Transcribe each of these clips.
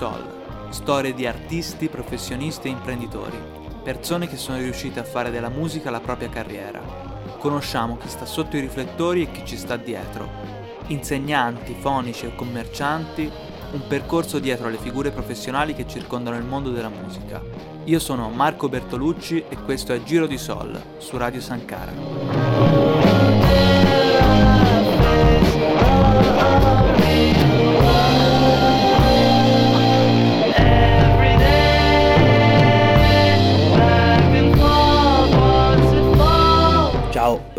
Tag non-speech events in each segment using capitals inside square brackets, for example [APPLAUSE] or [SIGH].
Sol, storie di artisti, professionisti e imprenditori, persone che sono riuscite a fare della musica la propria carriera. Conosciamo chi sta sotto i riflettori e chi ci sta dietro. Insegnanti, fonici e commercianti, un percorso dietro alle figure professionali che circondano il mondo della musica. Io sono Marco Bertolucci e questo è Giro di Sol su Radio Sankara. Ciao,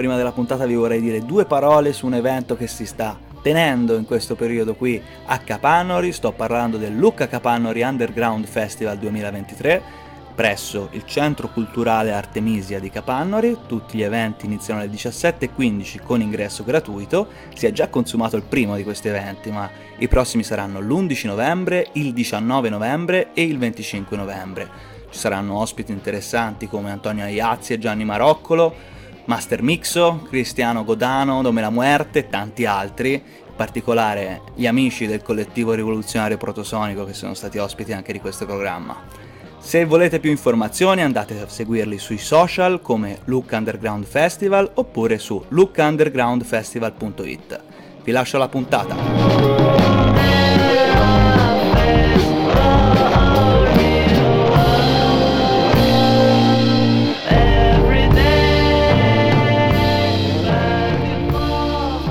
prima della puntata vi vorrei dire due parole su un evento che si sta tenendo in questo periodo qui a Capannori, sto parlando del Lucca Capannori Underground Festival 2023 presso il Centro Culturale Artemisia di Capannori, tutti gli eventi iniziano alle 17.15 con ingresso gratuito, si è già consumato il primo di questi eventi ma i prossimi saranno l'11 novembre, il 19 novembre e il 25 novembre. Ci saranno ospiti interessanti come Antonio Iazzi e Gianni Maroccolo, Master Mixo, Cristiano Godano, Dome la Muerte e tanti altri, in particolare gli amici del collettivo rivoluzionario protosonico che sono stati ospiti anche di questo programma. Se volete più informazioni andate a seguirli sui social come Look Underground Festival oppure su lookundergroundfestival.it. Vi lascio la puntata.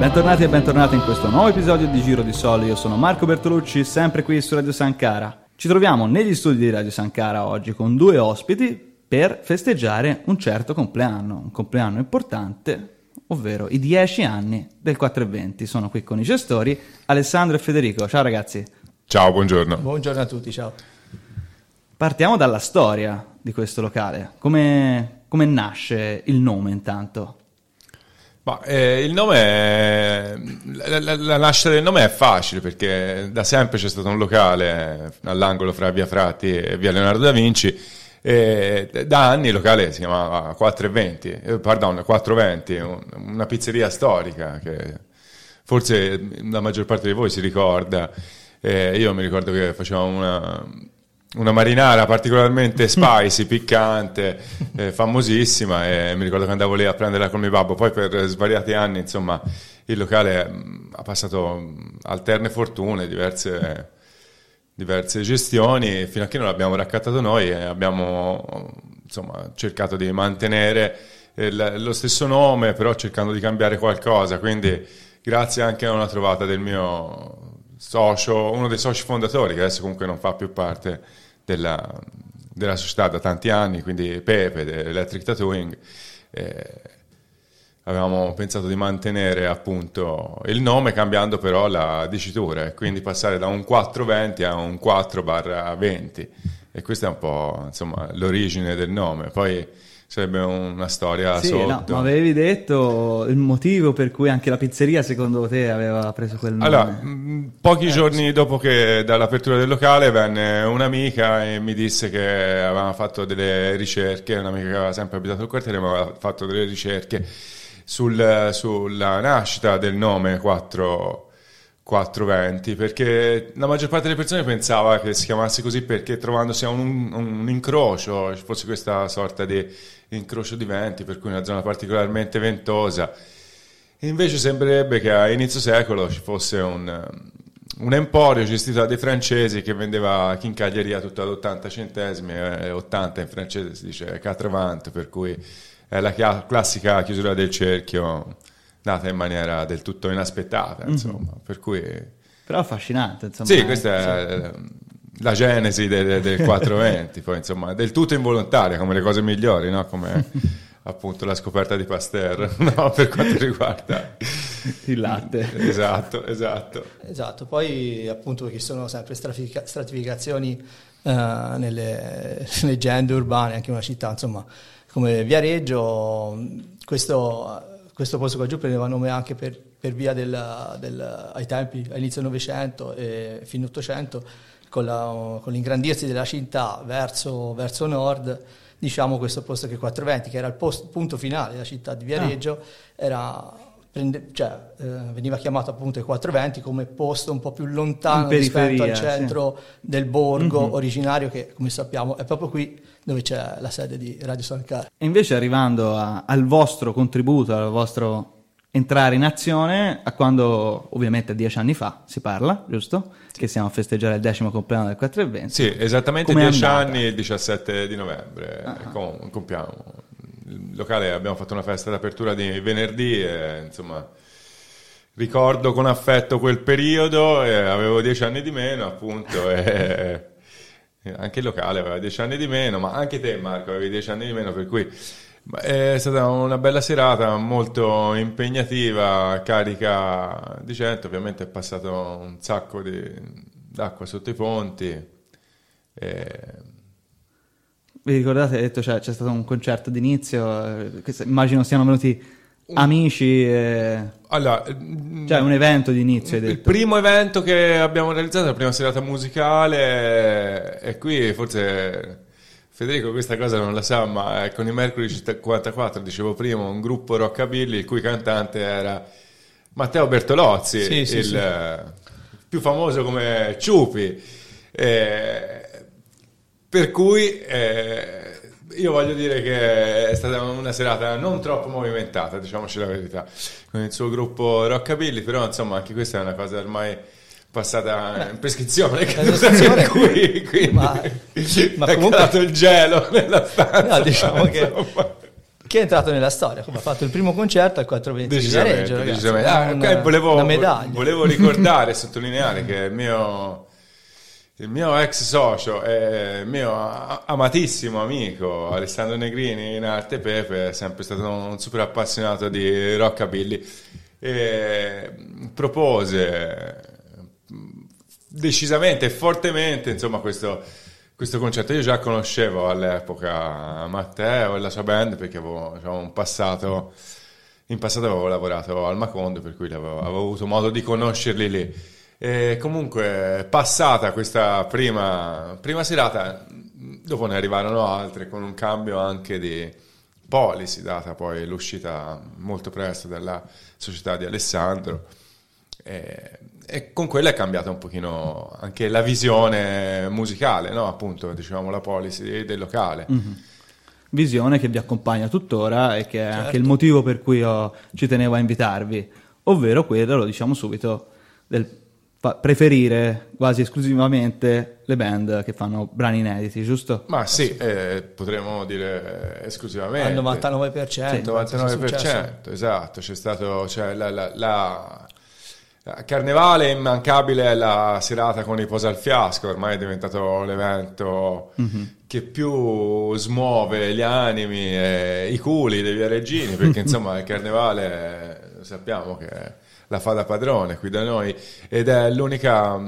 Bentornati e bentornati in questo nuovo episodio di Giro di Soli. Io sono Marco Bertolucci, sempre qui su Radio Sankara. Ci troviamo negli studi di Radio Sankara oggi con due ospiti per festeggiare un certo compleanno, un compleanno importante, ovvero i 10 anni del 420. Sono qui con i gestori Alessandro e Federico. Ciao ragazzi. Ciao, buongiorno. Buongiorno a tutti, ciao. Partiamo dalla storia di questo locale. Come, come nasce il nome intanto? Ma, eh, il nome è... la, la, la, nascita del nome è facile perché da sempre c'è stato un locale all'angolo fra Via Frati e Via Leonardo da Vinci e da anni il locale si chiamava 420, eh, pardon, 420, un, una pizzeria storica che forse la maggior parte di voi si ricorda. Eh, io mi ricordo che facevamo una, una marinara particolarmente spicy, piccante, eh, famosissima e mi ricordo che andavo lì a prenderla con mio babbo, poi per svariati anni insomma il locale mh, ha passato mh, alterne fortune, diverse, diverse gestioni fino a che non l'abbiamo raccattato noi e abbiamo insomma cercato di mantenere il, lo stesso nome però cercando di cambiare qualcosa, quindi grazie anche a una trovata del mio socio, uno dei soci fondatori che adesso comunque non fa più parte della, della società da tanti anni, quindi Pepe, dell'Electric Tattooing, eh, avevamo pensato di mantenere appunto il nome cambiando però la dicitura e quindi passare da un 420 a un 4 barra 20 e questa è un po' insomma l'origine del nome. Poi sarebbe una storia sì, sotto. No, ma avevi detto il motivo per cui anche la pizzeria secondo te aveva preso quel nome? Allora, pochi eh, giorni sì. dopo che dall'apertura del locale venne un'amica e mi disse che aveva fatto delle ricerche, un'amica che aveva sempre abitato il quartiere, ma aveva fatto delle ricerche sul, sulla nascita del nome 4 420 perché la maggior parte delle persone pensava che si chiamasse così perché trovandosi a un, un, un incrocio ci fosse questa sorta di incrocio di venti per cui una zona particolarmente ventosa e invece sembrerebbe che a inizio secolo ci fosse un, un emporio gestito da dei francesi che vendeva chincaglieria tutta ad 80 centesimi eh, 80 in francese si dice 80 per cui è la classica chiusura del cerchio nata in maniera del tutto inaspettata, insomma, mm-hmm. per cui... Però affascinante, insomma. Sì, questa è la genesi del, del [LAUGHS] 420, poi insomma del tutto involontaria come le cose migliori, no? come appunto la scoperta di Pasteur [LAUGHS] no? per quanto riguarda il latte. Esatto, esatto. Esatto, poi appunto perché ci sono sempre stratifica- stratificazioni uh, [LAUGHS] nelle leggende urbane, anche in una città insomma come Viareggio, questo, questo posto qua giù prendeva nome anche per, per via del, del, ai tempi, all'inizio del Novecento e fine Ottocento, con, con, l'ingrandirsi della città verso, verso nord, diciamo questo posto che 420, che era il post, punto finale della città di Viareggio, ah. era prende, cioè, eh, veniva chiamato appunto il 420 come posto un po' più lontano rispetto al centro sì. del borgo mm-hmm. originario che come sappiamo è proprio qui dove c'è la sede di Radio Sancar. E invece arrivando a, al vostro contributo, al vostro entrare in azione a quando ovviamente dieci anni fa si parla, giusto? Che stiamo a festeggiare il decimo compleanno del 420. Sì, esattamente Com'è dieci andata? anni il 17 di novembre uh-huh. compiamo il locale abbiamo fatto una festa d'apertura di venerdì e insomma ricordo con affetto quel periodo e avevo dieci anni di meno appunto e [LAUGHS] anche il locale aveva dieci anni di meno ma anche te Marco avevi dieci anni di meno per cui è stata una bella serata molto impegnativa carica di gente ovviamente è passato un sacco di, d'acqua sotto i ponti e, vi ricordate, detto, cioè, c'è stato un concerto d'inizio, eh, immagino siano venuti amici, e... allora, cioè un evento d'inizio. Il primo evento che abbiamo realizzato, la prima serata musicale, e qui forse Federico questa cosa non la sa, ma con i Mercury 54, dicevo prima, un gruppo rockabilly il cui cantante era Matteo Bertolozzi, sì, sì, il sì. più famoso come Ciupi. E per cui eh, io voglio dire che è stata una serata non troppo movimentata, diciamoci la verità, con il suo gruppo Rockabilly, però insomma anche questa è una cosa ormai passata in prescrizione, [LAUGHS] prescrizione? qui, quindi ma, ma è comunque... calato il gelo nella stanza. No, diciamo che chi è entrato nella storia, come ha fatto il primo concerto al 420 di Viareggio, ragazzi, ah, una, volevo, una medaglia. Volevo ricordare e [LAUGHS] sottolineare che il mio il mio ex socio e mio amatissimo amico Alessandro Negrini in arte Pepe è sempre stato un super appassionato di rockabilly e propose decisamente e fortemente insomma questo, questo concetto io già conoscevo all'epoca Matteo e la sua band perché avevo diciamo, un passato in passato avevo lavorato al Macondo per cui avevo, avevo avuto modo di conoscerli lì e comunque, passata questa prima, prima serata, dopo ne arrivarono altre con un cambio anche di policy, data poi l'uscita molto presto dalla società di Alessandro. E, e, con quella è cambiata un pochino anche la visione musicale, no? appunto, diciamo la policy del locale. Mm-hmm. Visione che vi accompagna tuttora e che è certo. anche il motivo per cui io ci tenevo a invitarvi, ovvero quello, lo diciamo subito, del preferire quasi esclusivamente le band che fanno brani inediti, giusto? Ma sì, eh, potremmo dire esclusivamente. Al 99%. Sì, 99%, esatto, c'è stato cioè, la, la, la, la, Carnevale immancabile è la serata con i posa al fiasco, ormai è diventato l'evento mm-hmm. che più smuove gli animi e i culi dei viareggini, perché [LAUGHS] insomma il Carnevale sappiamo che la fa da padrone qui da noi ed è l'unica,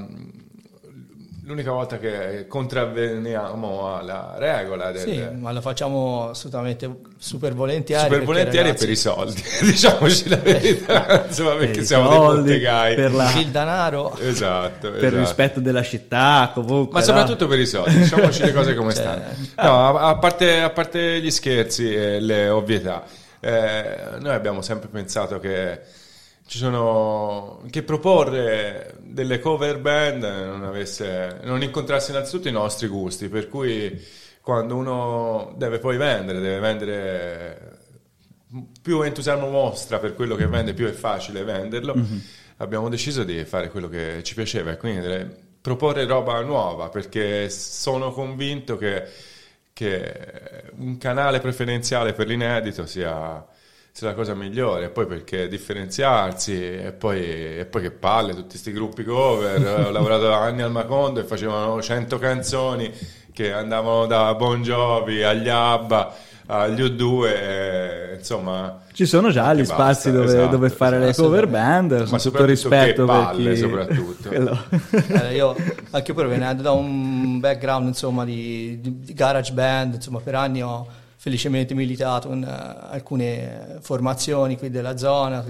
l'unica volta che contravveniamo alla regola. Del... Sì, ma lo facciamo assolutamente super volentieri. Super volentieri ragazzi... per i soldi, [LAUGHS] diciamoci la verità, [LAUGHS] insomma, perché per siamo soldi, dei bottegai. Per la... il denaro. Esatto. Per esatto. il rispetto della città, comunque. Ma soprattutto per i soldi, diciamoci le cose come [LAUGHS] cioè... stanno. No, a, a, parte, a, parte, gli scherzi e le ovvietà, eh, noi abbiamo sempre pensato che ci sono che proporre delle cover band non, avesse, non incontrasse innanzitutto i nostri gusti, per cui quando uno deve poi vendere, deve vendere più entusiasmo mostra per quello che vende, più è facile venderlo. Mm-hmm. Abbiamo deciso di fare quello che ci piaceva e quindi proporre roba nuova perché sono convinto che, che un canale preferenziale per l'inedito sia sia la cosa migliore, poi perché differenziarsi e poi, e poi che palle, tutti questi gruppi cover, ho lavorato anni al Macondo e facevano 100 canzoni che andavano da Bon Jovi agli ABBA agli U2 e, insomma ci sono già gli spazi dove, esatto, dove, fare esatto, le cover band ma tutto rispetto palle, per chi... soprattutto. [LAUGHS] Eh, io anche poi venendo da un background insomma di, di garage band insomma per anni ho felicemente militato in uh, alcune formazioni qui della zona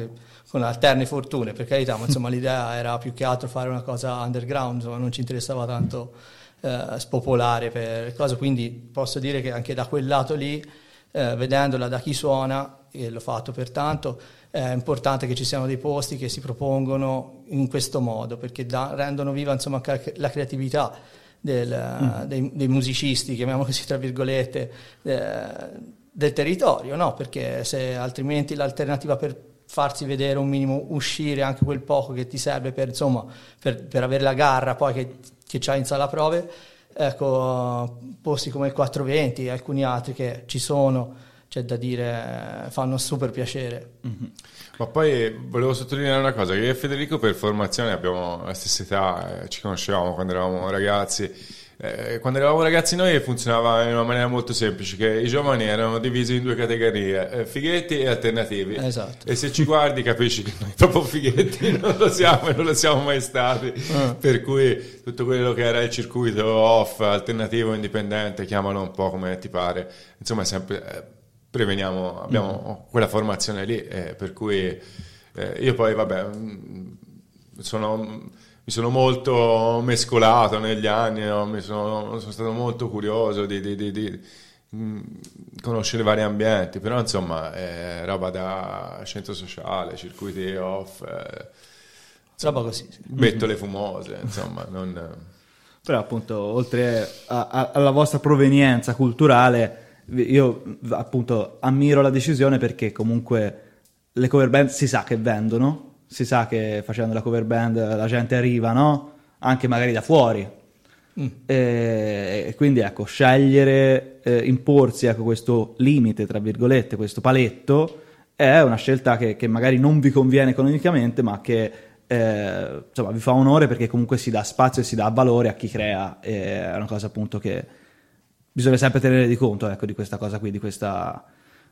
con alterne fortune per carità ma insomma [LAUGHS] l'idea era più che altro fare una cosa underground insomma non ci interessava tanto uh, spopolare per cosa quindi posso dire che anche da quel lato lì uh, vedendola da chi suona e l'ho fatto pertanto è importante che ci siano dei posti che si propongono in questo modo perché da, rendono viva insomma la creatività del, mm. dei, dei, musicisti, chiamiamolo così tra virgolette, eh, del territorio, no? perché se altrimenti l'alternativa per farsi vedere un minimo, uscire anche quel poco che ti serve per, insomma, per, per avere la garra poi che, che c'hai in sala prove, ecco, posti come il 420 e alcuni altri che ci sono, c'è da dire, fanno super piacere. Mm-hmm. Ma poi volevo sottolineare una cosa, che io e Federico per formazione abbiamo la stessa età, eh, ci conoscevamo quando eravamo ragazzi. Eh, quando eravamo ragazzi noi funzionava in una maniera molto semplice, che i giovani erano divisi in due categorie, eh, fighetti e alternativi. Esatto. E se ci guardi capisci che noi proprio fighetti [LAUGHS] non lo siamo e non lo siamo mai stati. Uh. Per cui tutto quello che era il circuito off, alternativo, indipendente, chiamalo un po' come ti pare, insomma è sempre... Eh, preveniamo, abbiamo mm. quella formazione lì, eh, per cui eh, io poi, vabbè, mm, sono, mi sono molto mescolato negli anni, no? sono, sono, stato molto curioso di, di, di, di mm, conoscere vari ambienti, però insomma è roba da centro sociale, circuiti off, eh, insomma, roba così. Bettole fumose, insomma, non... Però appunto, oltre a, a, alla vostra provenienza culturale, io appunto ammiro la decisione perché comunque le cover band si sa che vendono, si sa che facendo la cover band la gente arriva, no? Anche magari da fuori. Mm. E, e, quindi ecco, scegliere, eh, imporsi ecco, questo limite, tra virgolette, questo paletto, è una scelta che, che magari non vi conviene economicamente, ma che eh, insomma, vi fa onore perché comunque si dà spazio e si dà valore a chi crea, è una cosa appunto che bisogna sempre tenere di conto ecco, di questa cosa qui, di questa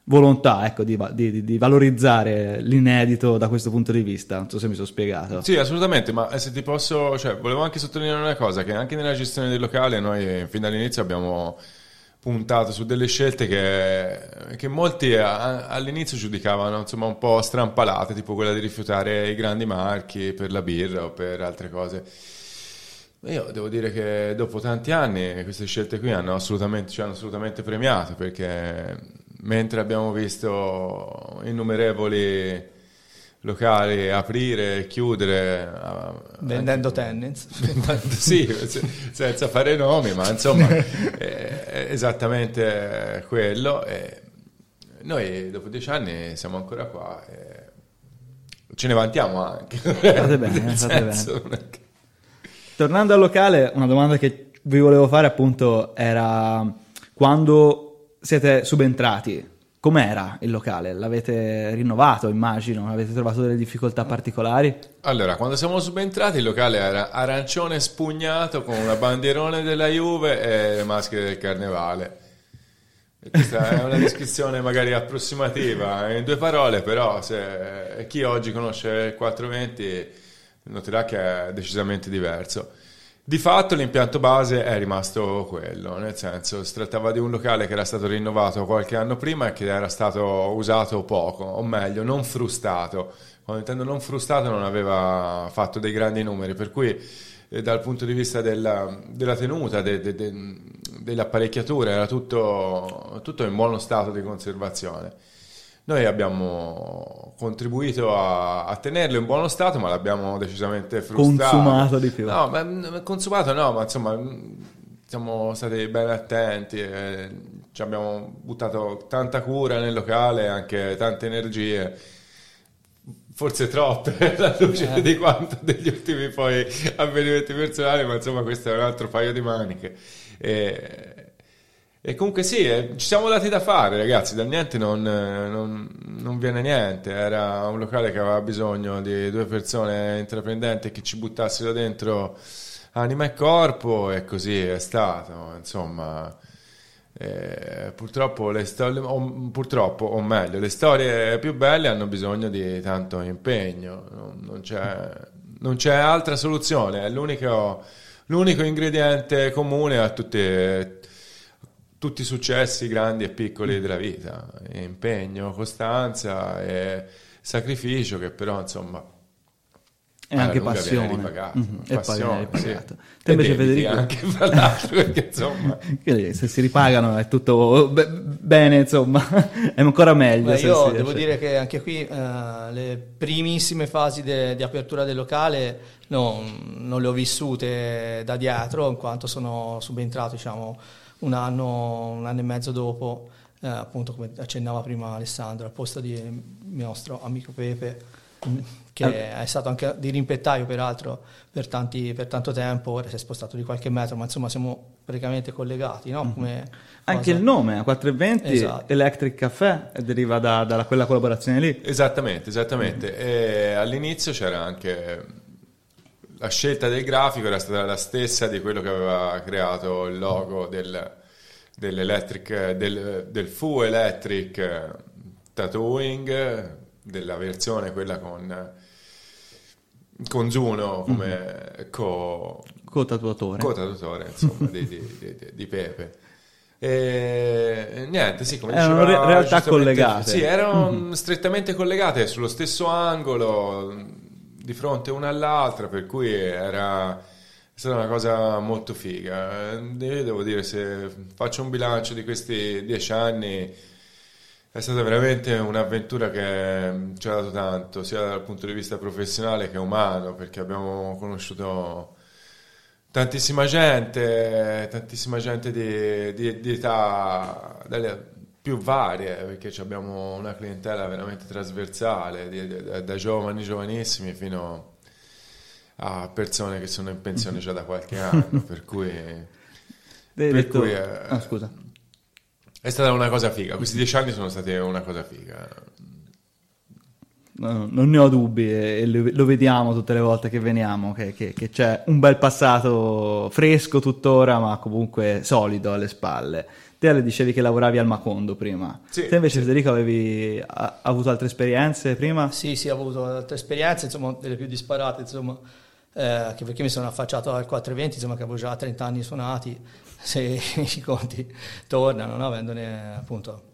volontà ecco, di, di, di, valorizzare l'inedito da questo punto di vista. Non so se mi sono spiegato. Sì, assolutamente, ma se ti posso, cioè, volevo anche sottolineare una cosa, che anche nella gestione del locale noi fin dall'inizio abbiamo puntato su delle scelte che, che molti a, all'inizio giudicavano insomma un po' strampalate, tipo quella di rifiutare i grandi marchi per la birra o per altre cose. Io devo dire che dopo tanti anni queste scelte qui hanno assolutamente, ci hanno assolutamente premiato perché mentre abbiamo visto innumerevoli locali aprire e chiudere vendendo anche, tennis. [LAUGHS] sì senza fare nomi ma insomma [LAUGHS] è esattamente quello. E noi dopo dieci anni siamo ancora qua e ce ne vantiamo anche. Fate bene, [LAUGHS] fate bene tornando al locale, una domanda che vi volevo fare appunto era quando siete subentrati, com'era il locale? L'avete rinnovato, immagino? Avete trovato delle difficoltà particolari? Allora, quando siamo subentrati il locale era arancione spugnato con una bandierone della Juve e le maschere del carnevale. Questa è una descrizione magari approssimativa in due parole, però se chi oggi conosce il 420 noterà che è decisamente diverso. Di fatto l'impianto base è rimasto quello, nel senso si trattava di un locale che era stato rinnovato qualche anno prima e che era stato usato poco, o meglio, non frustato. Quando intendo non frustato non aveva fatto dei grandi numeri, per cui eh, dal punto di vista della, della tenuta, de, de, de, dell'apparecchiatura, era tutto, tutto in buono stato di conservazione. Noi abbiamo contribuito a, a, tenerlo in buono stato, ma l'abbiamo decisamente frustrato. Consumato di più. No, ma, consumato no, ma insomma siamo stati ben attenti, e ci abbiamo buttato tanta cura nel locale, anche tante energie forse troppe [LAUGHS] alla luce eh. di quanto degli ultimi poi avvenimenti personali, ma insomma questo è un altro paio di maniche. E, E comunque sì, eh, ci siamo dati da fare, ragazzi, dal niente non, non, non, viene niente. Era un locale che aveva bisogno di due persone intraprendenti che ci buttassero dentro anima e corpo e così è stato. Insomma, eh, purtroppo, le storie, o, purtroppo, o meglio, le storie più belle hanno bisogno di tanto impegno, non, non, c'è, c'è, altra soluzione, è l'unico, l'unico ingrediente comune a tutti tutti i successi grandi e piccoli della vita, impegno, costanza e sacrificio che però insomma e anche passione. Mm-hmm. E passione, poi ripagato. Sì. Te invece Federico anche fra l'altro [LAUGHS] perché insomma [LAUGHS] se si ripagano è tutto be- bene insomma [LAUGHS] è ancora meglio Beh, io devo dire che anche qui uh, le primissime fasi de- di apertura del locale no, non le ho vissute da dietro in quanto sono subentrato diciamo un anno, un anno e mezzo dopo, eh, appunto come accennava prima Alessandro, al posto di mio nostro amico Pepe, che ah. è stato anche di rimpettaio peraltro per, tanti, per, tanto tempo, ora si è spostato di qualche metro, ma insomma siamo praticamente collegati. No? Mm-hmm. Anche il nome, a 420 esatto. Electric Café, deriva da, da, quella collaborazione lì. Esattamente, esattamente. Mm-hmm. all'inizio c'era anche la scelta del grafico era stata la stessa di quello che aveva creato il logo del, dell'electric, del, del Fu Electric Tattooing, della versione quella con, con Zuno come mm-hmm. co, co-tatuatore, co-tatuatore insomma, di, di, di, di Pepe. E niente, sì, come erano diceva, realtà collegate. Sì, erano mm-hmm. strettamente collegate sullo stesso angolo di fronte una all'altra, per cui era è stata una cosa molto figa. Io devo dire, se faccio un bilancio di questi dieci anni, è stata veramente un'avventura che ci ha dato tanto, sia dal punto di vista professionale che umano, perché abbiamo conosciuto tantissima gente, tantissima gente di, di, di età, delle, più varie, perché abbiamo una clientela veramente trasversale, da, giovani, giovanissimi fino a persone che sono in pensione già da qualche [LAUGHS] anno, per cui... Per detto... cui è, ah, scusa. È stata una cosa figa, questi dieci anni sono stati una cosa figa. No, non ne ho dubbi e lo vediamo tutte le volte che veniamo, che, che, che c'è un bel passato fresco tuttora, ma comunque solido alle spalle. Te le dicevi che lavoravi al Macondo prima. Sì, Te invece, sì. Federico, avevi ha, avuto altre esperienze prima? Sì, sì, ho avuto altre esperienze, insomma, delle più disparate, insomma, eh, anche perché mi sono affacciato al 420, insomma, che avevo già 30 anni suonati, [LAUGHS] se [LAUGHS] i conti tornano, no? Avendone, appunto...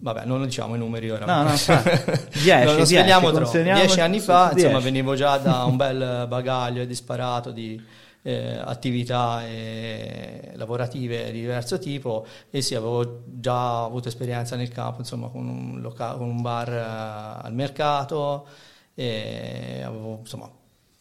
Vabbè, non diciamo i numeri ora. No, no, [LAUGHS] 10, non spieghiamo troppo. Dieci anni fa, insomma, venivo già da un bel bagaglio disparato di eh, attività eh, lavorative di diverso tipo. E sì, avevo già avuto esperienza nel campo, insomma, con un, loca- con un bar eh, al mercato. Avevo, insomma,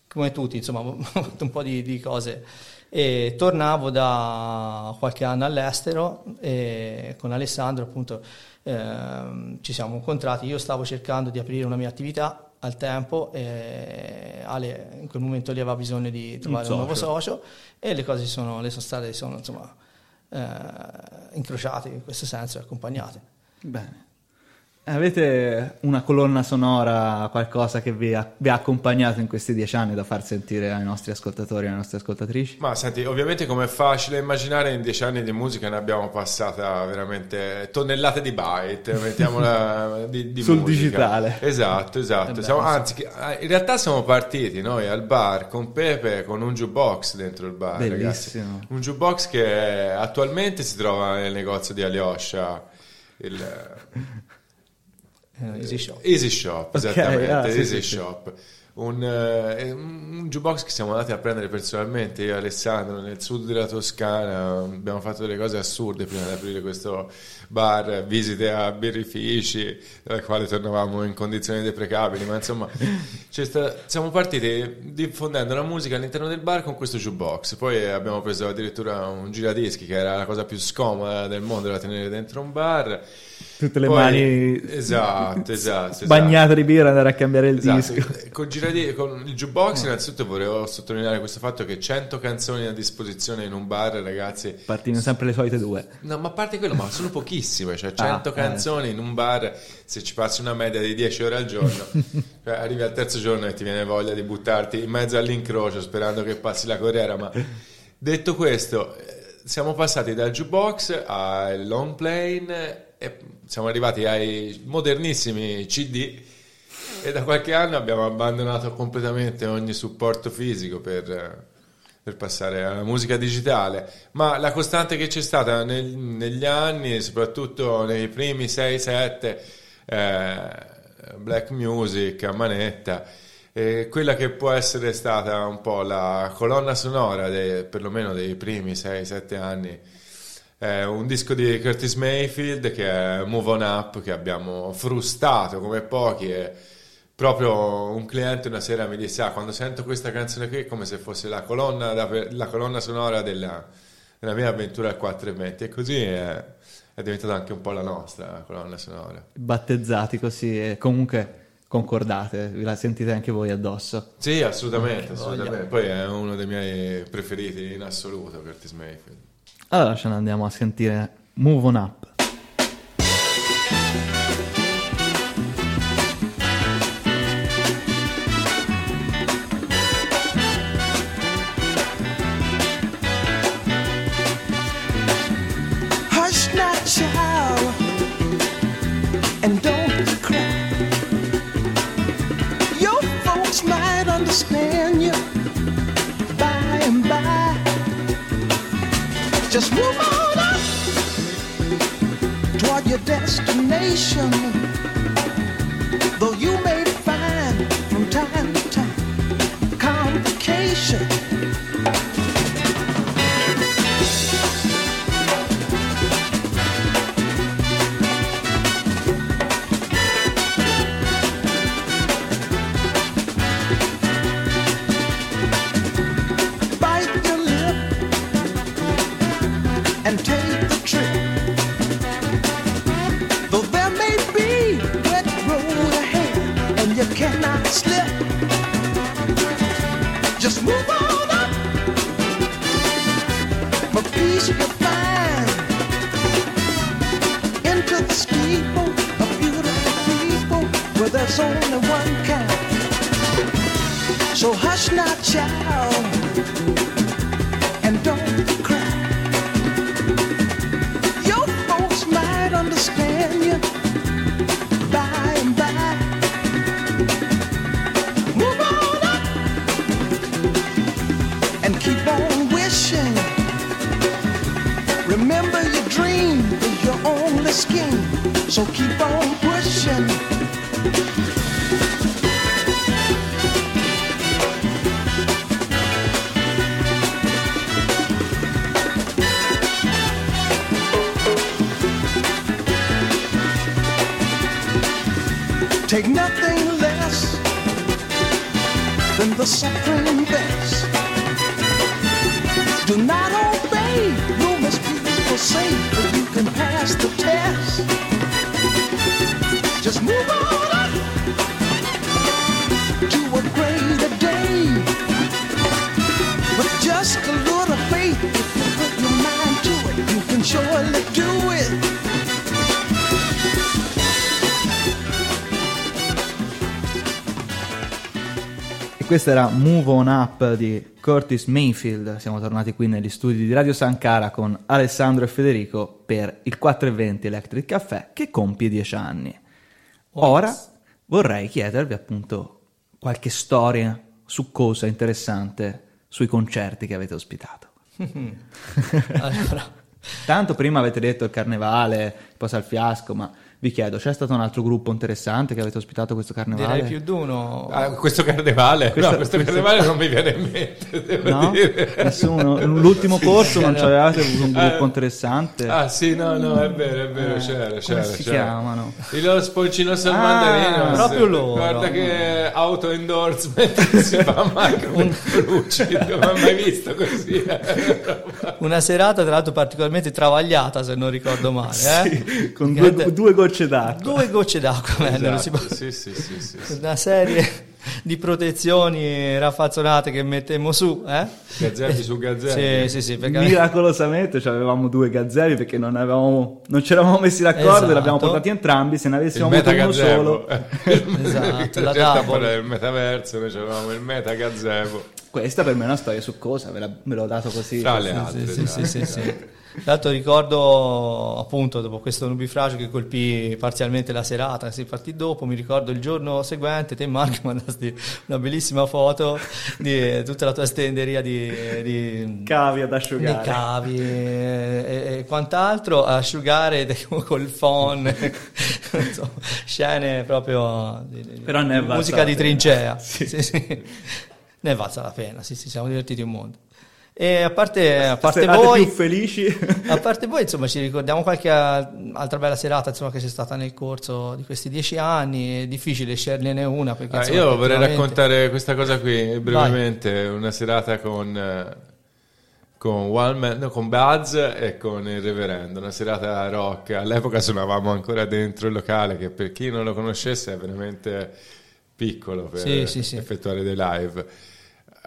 come tutti, insomma, [LAUGHS] avevo fatto un po' di, di cose. E tornavo da qualche anno all'estero e con Alessandro appunto eh, ci siamo incontrati, io stavo cercando di aprire una mia attività al tempo e Ale in quel momento lì aveva bisogno di trovare un, un nuovo socio e le cose sono, le sono state sono, insomma, eh, incrociate in questo senso e accompagnate. Bene. Avete una colonna sonora, qualcosa che vi ha, vi ha, accompagnato in questi dieci anni da far sentire ai nostri ascoltatori e alle nostre ascoltatrici? Ma senti, ovviamente come è facile immaginare, in dieci anni di musica ne abbiamo passata veramente tonnellate di byte, mettiamola [LAUGHS] di, di Sul musica. digitale. Esatto, esatto. Siamo, anzi, in realtà siamo partiti noi al bar con Pepe con un jukebox dentro il bar. Bellissimo. Ragazzi. Un jukebox che attualmente si trova nel negozio di Alyosha. Il, easy Shop. Easy Shop, [LAUGHS] esattamente, okay, ah, sì, Easy sì, Shop. Sì. Un, uh, un, jukebox che siamo andati a prendere personalmente io e Alessandro nel sud della Toscana abbiamo fatto delle cose assurde prima di aprire questo bar visite a birrifici dalla quale tornavamo in condizioni deprecabili ma insomma [LAUGHS] sta, siamo partiti diffondendo la musica all'interno del bar con questo jukebox poi abbiamo preso addirittura un giradischi che era la cosa più scomoda del mondo da tenere dentro un bar tutte le Poi- mani esatto, esatto, bagnate di birra andare a cambiare il Esatto. disco. Con, giradi- con il jukebox innanzitutto volevo sottolineare questo fatto che 100 canzoni a disposizione in un bar ragazzi Partino sempre le solite due. No, ma a parte quello, ma sono pochissime, cioè 100 Ah, eh. canzoni in un bar, se ci passi una media di 10 ore al giorno, [LAUGHS] cioè arrivi al terzo giorno e ti viene voglia di buttarti in mezzo all'incrocio sperando che passi la corriera, ma detto questo, eh, siamo passati dal jukebox al long plane e siamo arrivati ai modernissimi CD e da qualche anno abbiamo abbandonato completamente ogni supporto fisico per, eh, per passare alla musica digitale. Ma la costante che c'è stata nel- negli anni, soprattutto nei primi 6-7, eh, black music manetta, eh, quella che può essere stata un po' la colonna sonora, dei- perlomeno dei primi 6-7 anni. È un disco di Curtis Mayfield che è Move On Up che abbiamo frustato come pochi e proprio un cliente una sera mi disse ah quando sento questa canzone qui è come se fosse la colonna, da- la colonna sonora della, della mia avventura al 420 e così è, è diventata anche un po' la nostra la colonna sonora Battezzati così e comunque concordate, vi la sentite anche voi addosso. sì assolutamente, assolutamente. poi è uno dei miei preferiti in assoluto Curtis Mayfield Allora ce ne andiamo a sentire Move On Up. Just move on up toward your destination. Questo era Move On Up di Curtis Mayfield. Siamo tornati qui negli studi di Radio Sankara con Alessandro e Federico per il 420 Electric Caffè che compie 10 anni. Ora vorrei chiedervi appunto qualche storia succosa, interessante sui concerti che avete ospitato. [LAUGHS] Allora, Tanto prima avete detto il carnevale, poi al fiasco, ma vi chiedo, c'è stato un altro gruppo interessante che avete ospitato questo carnevale? direi più d'uno. Ah, questo carnevale? Questo- no, questo questo- carnevale non mi viene in mente, devo No? dire. Nessuno? L'ultimo corso non no. c'avevate avuto un gruppo Eh, interessante? Ah sì, no, no, è vero, è vero, Eh, c'era, come c'era. si c'era. chiamano? Il sponcino sul Ah, mandarino. proprio loro. Guarda che auto endorsement [LAUGHS] si fa mai [LAUGHS] con un Frucci, non ho mai visto così. Una serata, tra l'altro, particolarmente travagliata, se non ricordo male. Eh? Con Grande- due, due gocce d'acqua. Due gocce d'acqua [LAUGHS] si può- Esatto, sì, sì, sì, sì, sì. una serie di protezioni raffazzonate che mettemmo su, eh? Gazzelli su gazzelli. Sì, sì, sì, perché Miracolosamente cioè, avevamo due gazzelli perché non, avevamo, non ci eravamo messi d'accordo Esatto. e l'abbiamo portati entrambi. Se ne avessimo avuto uno solo. [LAUGHS] Esatto, la la gente double. parla del metaverso, noi avevamo il metagazebo. questa per me è una storia succosa. Ve, la- ve l'ho dato così. Fra le Sì, altre. sì, sì, sì, sì. L'altro ricordo appunto dopo questo nubifragio che colpì parzialmente la serata, si partì dopo, mi ricordo il giorno seguente te Marco [LAUGHS] mandasti una bellissima foto di tutta la tua stenderia di, di, Cavi ad asciugare. cavi e, e quant'altro asciugare [LAUGHS] col phon, insomma, scene proprio di, di- Però ne è musica di trincea. [LAUGHS] Sì. Sì, sì. Ne è valsa la pena, sì, sì, siamo divertiti un mondo. E a parte, a parte voi, più felici. a parte voi, insomma, ci ricordiamo qualche altra bella serata insomma, che c'è stata nel corso di questi dieci anni. È difficile sceglierne una. Perché, Ah, insomma, io vorrei raccontare questa cosa qui brevemente, una serata con, eh, con, One Man- no, con Buzz e con il Reverendo, una serata rock. All'epoca suonavamo ancora dentro il locale che per chi non lo conoscesse è veramente piccolo per Sì, sì, sì. effettuare dei live.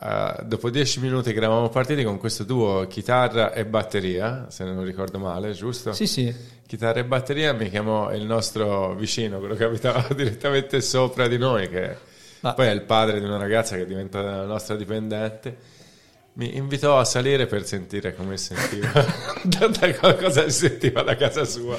Uh, dopo dieci minuti che eravamo partiti con questo duo chitarra e batteria, se non ricordo male, giusto? Sì, sì. chitarra e batteria mi chiamò il nostro vicino, quello che abitava [LAUGHS] direttamente sopra di noi, che Ah. poi è il padre di una ragazza che diventa la nostra dipendente. Mi invitò a salire per sentire come sentiva, [LAUGHS] da, cosa si sentiva da casa sua.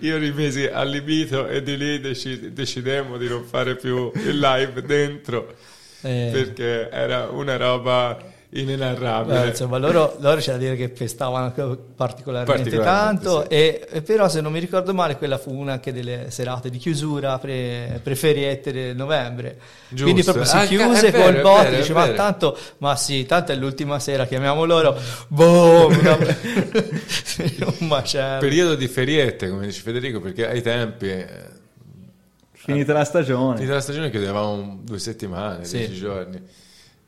Io rimisi allibito e di lì deci- decidemmo di non fare più il live dentro Eh, perché era una roba inenarrabile. beh, insomma, loro, loro c'è da dire che festavano particolarmente, Particolarmente, tanto. sì. E, e però, se non mi ricordo male, quella fu una anche delle serate di chiusura pre, preferiette del novembre. Giusto. Quindi proprio si Ah, chiuse vero, col bot, diceva vero. tanto, ma sì, tanto è l'ultima sera, chiamiamo loro, boom, [LAUGHS] [LAUGHS] un macello. Periodo di feriette, come dice Federico, perché ai tempi eh, Finita la stagione. Finita la stagione chiudevamo due settimane, Sì. dieci giorni.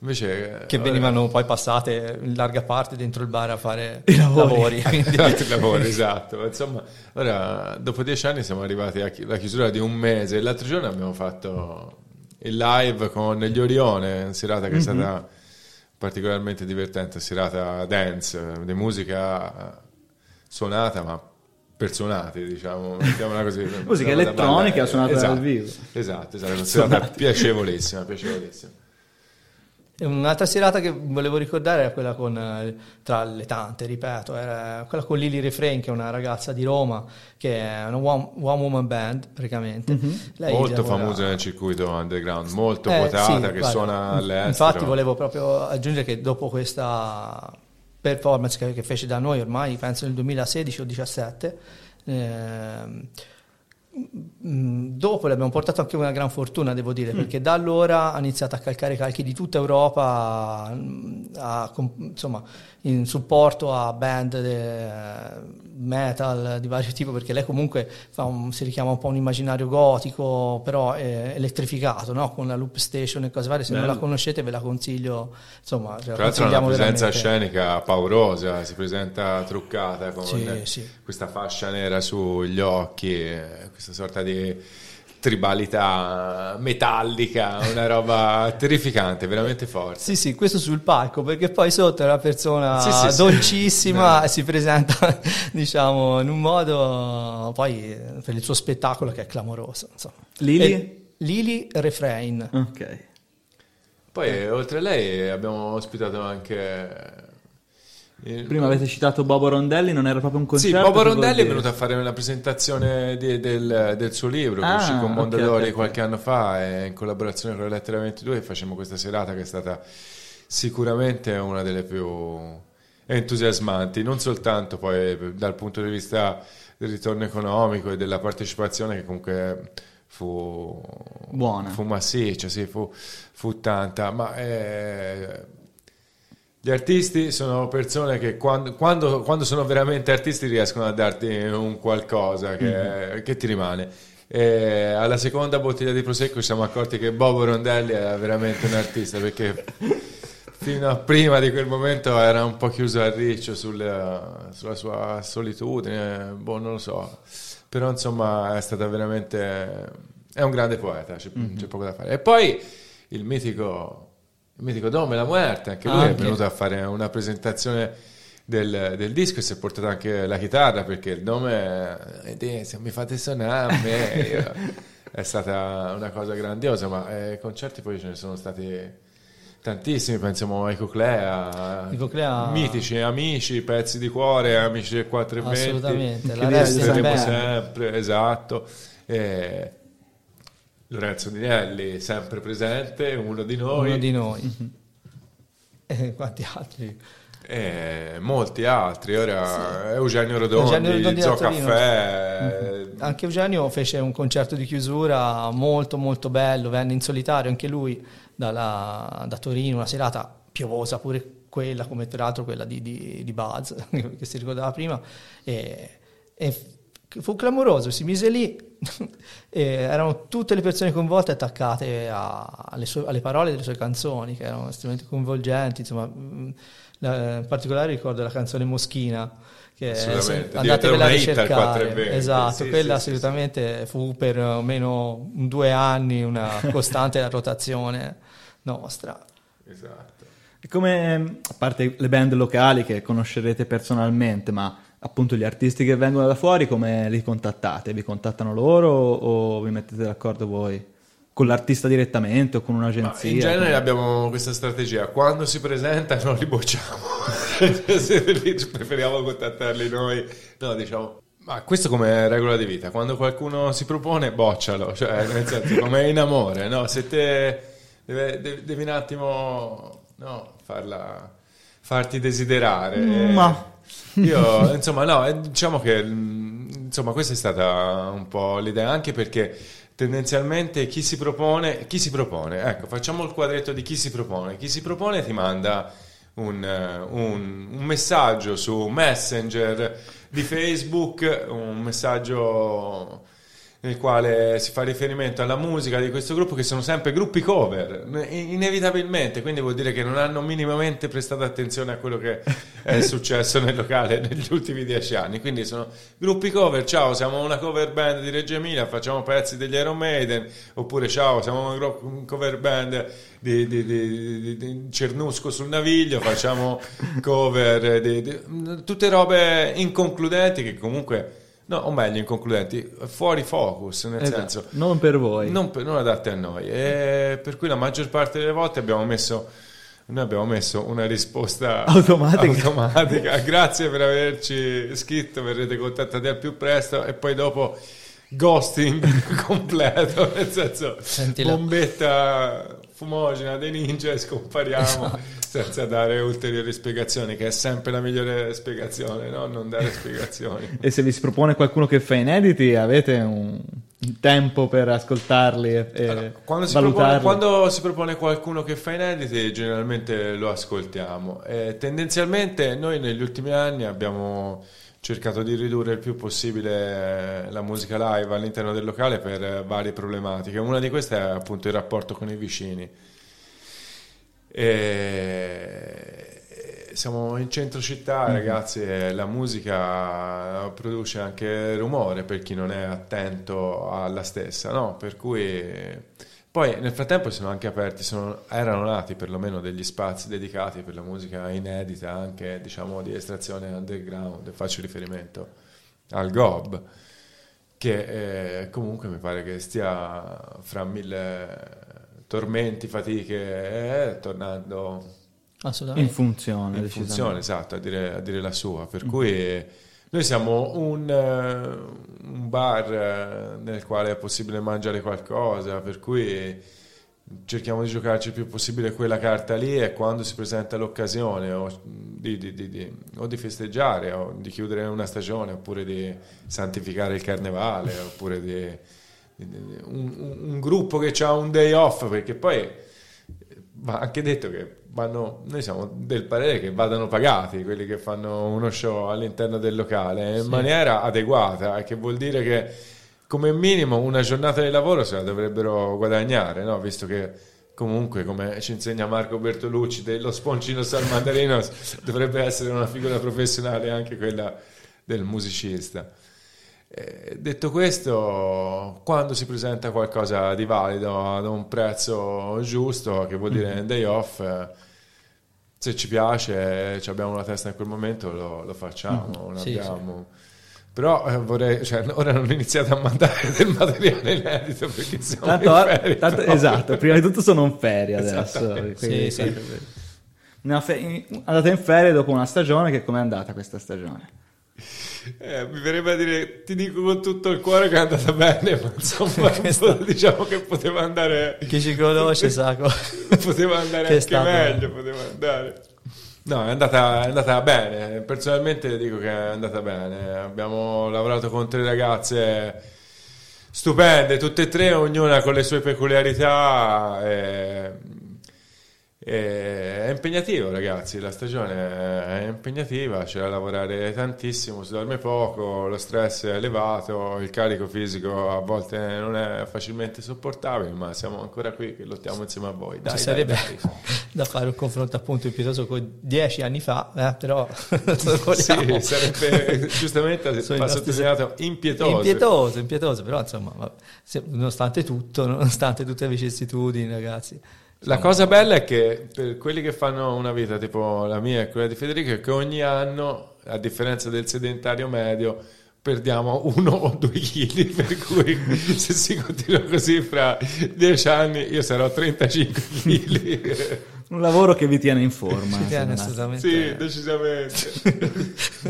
Invece... che ora- venivano poi passate in larga parte dentro il bar a fare I lavori. [LAUGHS] quindi- Tanti lavori, esatto. Insomma, ora dopo dieci anni siamo arrivati alla chiusura di un mese. L'altro giorno abbiamo fatto il live con gli Orione, una serata che è stata particolarmente divertente, serata dance, di musica suonata ma per suonati, diciamo, mettiamola così. [LAUGHS] Musica elettronica suonata esatto, dal vivo. Esatto, esatto, una serata piacevolissima, piacevolissima. Un'altra serata che volevo ricordare era quella con, eh, tra le tante, ripeto, era quella con Lily Refrain, che è una ragazza di Roma, che è una one, one woman band praticamente. Lei molto famosa nel circuito underground, molto Eh, quotata, sì, che guarda, suona all'estero. Infatti volevo proprio aggiungere che dopo questa performance che, che fece da noi ormai, penso nel 2016 o 2017, ehm, mm, dopo le abbiamo portato anche una gran fortuna, devo Mm. dire, perché da allora ha iniziato a calcare calchi di tutta Europa, mm, a com- insomma, in supporto a band de- metal di vario tipo, perché lei comunque fa un- si richiama un po' un immaginario gotico, però è elettrificato, no? con la loop station e cose varie. Se non Bello. la conoscete ve la consiglio, insomma, la Tra l'altro ha una presenza veramente. scenica paurosa, si presenta truccata con Sì, sì. questa fascia nera sugli occhi, questa sorta di tribalità metallica, una roba [LAUGHS] terrificante, veramente forte. Sì, sì, questo sul palco, perché poi sotto è una persona Sì, sì, sì. dolcissima e si presenta, [LAUGHS] diciamo, in un modo poi per il suo spettacolo che è clamoroso. Insomma. Lily? E- Lily Refrain. Ok. Poi oltre a lei abbiamo ospitato anche... Prima avete citato Bobo Rondelli, non era proprio un Sì, concerto? Bobo che vuol Rondelli è venuto a fare una presentazione di- del, del suo libro che Ah, uscì con Mondadori ok, ok, ok. qualche anno fa e in collaborazione con la Lettera 22 e facciamo questa serata che è stata sicuramente una delle più entusiasmanti, non soltanto poi dal punto di vista del ritorno economico e della partecipazione che comunque fu Buona. fu massiccia, sì, fu, fu tanta, ma eh, gli artisti sono persone che quando, quando- quando sono veramente artisti riescono a darti un qualcosa che, che ti rimane. E alla seconda bottiglia di prosecco ci siamo accorti che Bobo Rondelli era veramente un artista perché fino a prima di quel momento era un po' chiuso a riccio sul- sulla sua solitudine, boh, non lo so. Però insomma è stata veramente... è un grande poeta, c'è, c'è poco da fare. E poi il mitico, mitico Dome La Muerte, anche lui è Anche. venuto a fare una presentazione del, del disco e si è portato anche la chitarra perché il nome eh, se mi fate suonare a me io- [LAUGHS] è stata una cosa grandiosa ma eh, concerti poi ce ne sono stati tantissimi pensiamo ai Coclea I Coclea- mitici amici pezzi di cuore amici del 420 Assolutamente, Che la dire, resta sempre esatto E Lorenzo Dinelli sempre presente uno di noi Uno di noi. [LAUGHS] E quanti altri? e molti altri ora Eugenio Rodondi, Eugenio Rodondi Torino. Caffè Anche Eugenio fece un concerto di chiusura molto molto bello, venne in solitario anche lui dalla- da Torino, una serata piovosa pure quella, come peraltro quella di, di, di Buzz, [LAUGHS] che si ricordava prima, e, e fu clamoroso, si mise lì, [LAUGHS] erano tutte le persone coinvolte attaccate a- alle, sue- alle parole delle sue canzoni, che erano estremamente coinvolgenti, insomma, mh, la- in particolare ricordo la canzone Moschina, che andatevela a ricercare. 420, Esatto, sì, quella sì, sì, assolutamente fu per almeno due anni una costante [LAUGHS] rotazione nostra. esatto E come, a parte le band locali che conoscerete personalmente, ma appunto gli artisti che vengono da fuori, come li contattate? Vi contattano loro o vi mettete d'accordo voi? Con l'artista direttamente o con Ma un'agenzia? in genere Come- abbiamo questa strategia quando si presenta non li bocciamo [LAUGHS] preferiamo contattarli noi no diciamo ma questo come regola di vita quando qualcuno si propone boccialo cioè nel senso come in amore no se te deve- de- devi un attimo no farla farti desiderare ma- io [LAUGHS] insomma no eh, diciamo che mm, insomma questa è stata un po' l'idea anche perché tendenzialmente chi si propone chi si propone ecco facciamo il quadretto di chi si propone. Chi si propone ti manda un, eh, un- un messaggio su messenger di facebook un messaggio nel quale si fa riferimento alla musica di questo gruppo che sono sempre gruppi cover, in- inevitabilmente, quindi vuol dire che non hanno minimamente prestato attenzione a quello che è [LAUGHS] successo nel locale negli ultimi dieci anni, quindi sono gruppi cover, ciao siamo una cover band di Reggio Emilia, facciamo pezzi degli Iron Maiden, oppure ciao siamo una cover band di, di- di- di- di Cernusco sul Naviglio, facciamo [LAUGHS] cover di- tutte robe inconcludenti che comunque... No, o meglio, inconcludenti, fuori focus, nel Esatto, senso, non per voi. non, per- non adatte a noi. E per cui la maggior parte delle volte abbiamo messo, noi abbiamo messo una risposta Automatica. automatica. [LAUGHS] Grazie per averci scritto, verrete contattati al più presto e poi dopo ghosting [LAUGHS] completo, nel senso Senti la- bombetta fumogena dei ninja e scompariamo Esatto. senza dare ulteriori spiegazioni, che è sempre la migliore spiegazione, no? non dare [LAUGHS] spiegazioni. E se vi si propone qualcuno che fa inediti, avete un, tempo per ascoltarli e, e Allora, quando, si propone, quando si propone qualcuno che fa inediti, generalmente lo ascoltiamo. E tendenzialmente noi negli ultimi anni abbiamo cercato di ridurre il più possibile eh, la musica live all'interno del locale per eh, varie problematiche. Una di queste è appunto il rapporto con i vicini. E- Siamo in centro città, ragazzi, e la musica produce anche rumore per chi non è attento alla stessa, no? Per cui poi nel frattempo sono anche aperti, sono- erano nati perlomeno degli spazi dedicati per la musica inedita, anche diciamo di estrazione underground, faccio riferimento al GOB, che eh, comunque mi pare che stia fra mille tormenti, fatiche, eh, tornando in funzione, in funzione, esatto, a dire, a dire la sua. Per cui noi siamo un, eh, un bar eh, nel quale è possibile mangiare qualcosa, per cui cerchiamo di giocarci il più possibile quella carta lì e quando si presenta l'occasione o di, di- di- o di festeggiare o di chiudere una stagione oppure di santificare il carnevale oppure di, un- un gruppo che ha un day off perché poi va anche detto che vanno, noi siamo del parere che vadano pagati quelli che fanno uno show all'interno del locale in maniera adeguata, che vuol dire che come minimo una giornata di lavoro se la dovrebbero guadagnare, no? visto che comunque, come ci insegna Marco Bertolucci, dello sponcino San Mandarino dovrebbe essere una figura professionale anche quella del musicista. Eh, detto questo, quando si presenta qualcosa di valido ad un prezzo giusto, che vuol dire Mhm. un day off, eh, se ci piace, ci abbiamo la testa in quel momento, lo, lo facciamo. Mhm. Sì, abbiamo- Però eh, vorrei, cioè, ora non iniziate a mandare [LAUGHS] del materiale inedito perché siamo Tanto, in ferie, tanto- esatto, prima di tutto sono in ferie adesso. Quindi- Sì, sì. Fe- andate in ferie dopo una stagione, che com'è andata questa stagione? Eh, mi verrebbe a dire, ti dico con tutto il cuore che è andata bene, ma insomma, [LAUGHS] [LAUGHS] diciamo che poteva andare, Chi ci conosce sa [LAUGHS] poteva andare Che anche meglio, poteva andare. No, è andata, è andata bene, personalmente dico che è andata bene, abbiamo lavorato con tre ragazze stupende, tutte e tre, ognuna con le sue peculiarità. E, e è impegnativo, ragazzi. La stagione è impegnativa, c'è da lavorare tantissimo. Si dorme poco, lo stress è elevato, il carico fisico a volte non è facilmente sopportabile. Ma siamo ancora qui che lottiamo insieme a voi. Dai, Ci dai, sarebbe dai. [LAUGHS] da fare un confronto appunto impietoso con dieci anni fa, eh, però. [LAUGHS] Sì, sarebbe [LAUGHS] giustamente sottolineato impietoso. Impietoso, impietoso, però insomma, nonostante tutto, nonostante tutte le vicissitudini, ragazzi. La cosa bella è che per quelli che fanno una vita tipo la mia e quella di Federico è che ogni anno, a differenza del sedentario medio, perdiamo uno o due chili, [LAUGHS] per cui se si continua così fra dieci anni io sarò a 35 chili. Un lavoro che vi tiene in forma. Ci tiene assolutamente. sì, decisamente.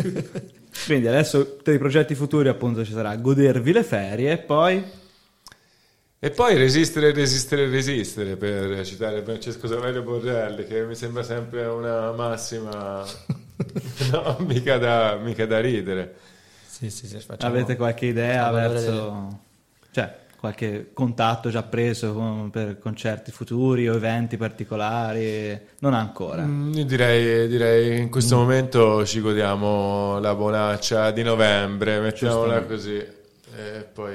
Quindi adesso per i progetti futuri appunto ci sarà godervi le ferie e poi E poi resistere, resistere, resistere, per citare Francesco Saverio Borrelli, che mi sembra sempre una massima, [LAUGHS] no, mica da, mica da ridere. Sì, sì, sì, facciamo- avete qualche idea verso... cioè qualche contatto già preso con- per concerti futuri o eventi particolari? Non ancora. Mm, Io direi, direi in questo momento ci godiamo la bonaccia di novembre, mettiamola così. E poi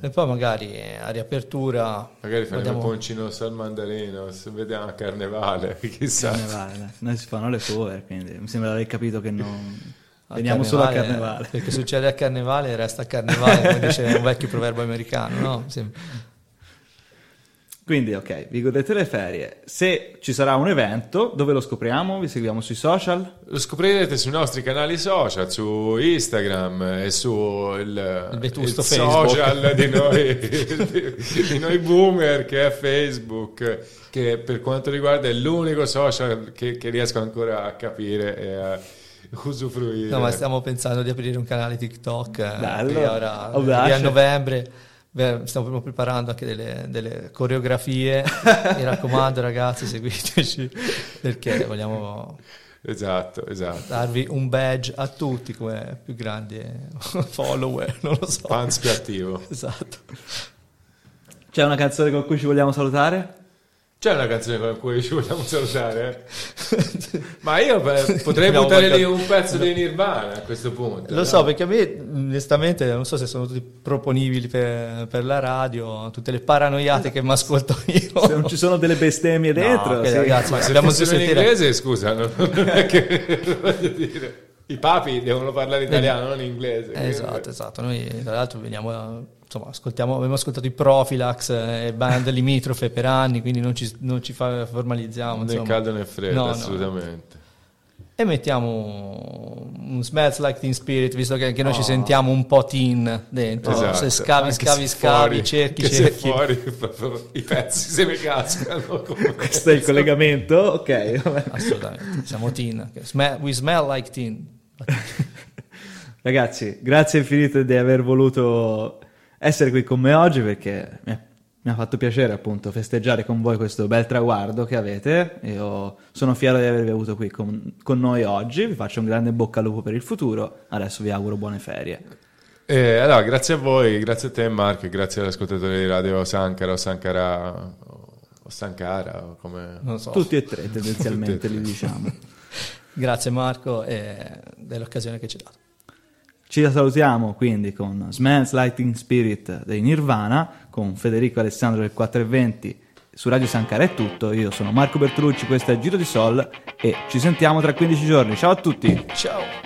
E poi magari eh, a riapertura magari faremo il poncino al mandarino, se vediamo a carnevale, [LAUGHS] chissà. Carnevale. Noi si fanno le cover, quindi mi sembra di aver capito che non... a Veniamo solo a Carnevale, carnevale. Perché succede a carnevale resta a carnevale, come dice un [LAUGHS] vecchio proverbio americano, no? Sì. Quindi ok, vi godete le ferie. Se ci sarà un evento, dove lo scopriamo? Vi seguiamo sui social? Lo scoprirete sui nostri canali social, su Instagram e su il, Il il social di [LAUGHS] noi, di, di noi boomer che è Facebook, che per quanto riguarda è l'unico social che, che riesco ancora a capire e a usufruire. No, ma stiamo pensando di aprire un canale TikTok eh, Bello. che ora a novembre. Beh, stiamo proprio preparando anche delle, delle coreografie. Mi raccomando, ragazzi, seguiteci perché vogliamo Esatto, esatto. darvi un badge a tutti come più grandi follower. Non lo so. Fans più attivo. Esatto. C'è una canzone con cui ci vogliamo salutare? C'è una canzone con cui ci vogliamo salutare? eh? [LAUGHS] Ma io potrei Abbiamo buttare lì un pezzo di Nirvana a questo punto. Lo no? so, perché a me onestamente non so se sono tutti proponibili per, per la radio, tutte le paranoiate che mi ascolto io. Se non ci sono delle bestemmie No, dentro, ok, sì. ragazzi, Ma se dobbiamo fossero in sentire- inglese, scusa, non, non è che [LAUGHS] voglio dire. I papi devono parlare italiano, non inglese. Eh, Esatto, esatto. Noi tra l'altro veniamo, eh, insomma, ascoltiamo, abbiamo ascoltato i Profilax eh, e band limitrofe per anni, quindi non ci, non ci fa- formalizziamo. Né insomma. caldo né freddo, No, no. assolutamente. E mettiamo un Smells Like Teen Spirit, visto che anche noi ci Oh. sentiamo un po' teen dentro. Esatto. Se scavi, Anche scavi, se scavi, fuori- cerchi, cerchi. fuori proprio i pezzi se ne cascano. Questo è il collegamento? Ok. Assolutamente, siamo teen. We smell like teen. [LAUGHS] Ragazzi, grazie infinite di aver voluto essere qui con me oggi perché mi, mi ha fatto piacere appunto festeggiare con voi questo bel traguardo che avete. Io sono fiero di avervi avuto qui con, con noi oggi, vi faccio un grande bocca al lupo per il futuro, adesso vi auguro buone ferie. Eh, allora, grazie a voi, grazie a te Marco, e grazie all'ascoltatore di Radio Sankara o Sankara o Sankara o come... Non so. Tutti e tre tendenzialmente [LAUGHS] e tre. li diciamo. Grazie Marco e dell'occasione che ci hai dato. Ci salutiamo quindi con Smells Lighting Spirit dei Nirvana, con Federico Alessandro del 420 Su Radio Sankara è tutto, io sono Marco Bertolucci, questo è Giro di Sol e ci sentiamo tra 15 giorni. Ciao a tutti! Ciao.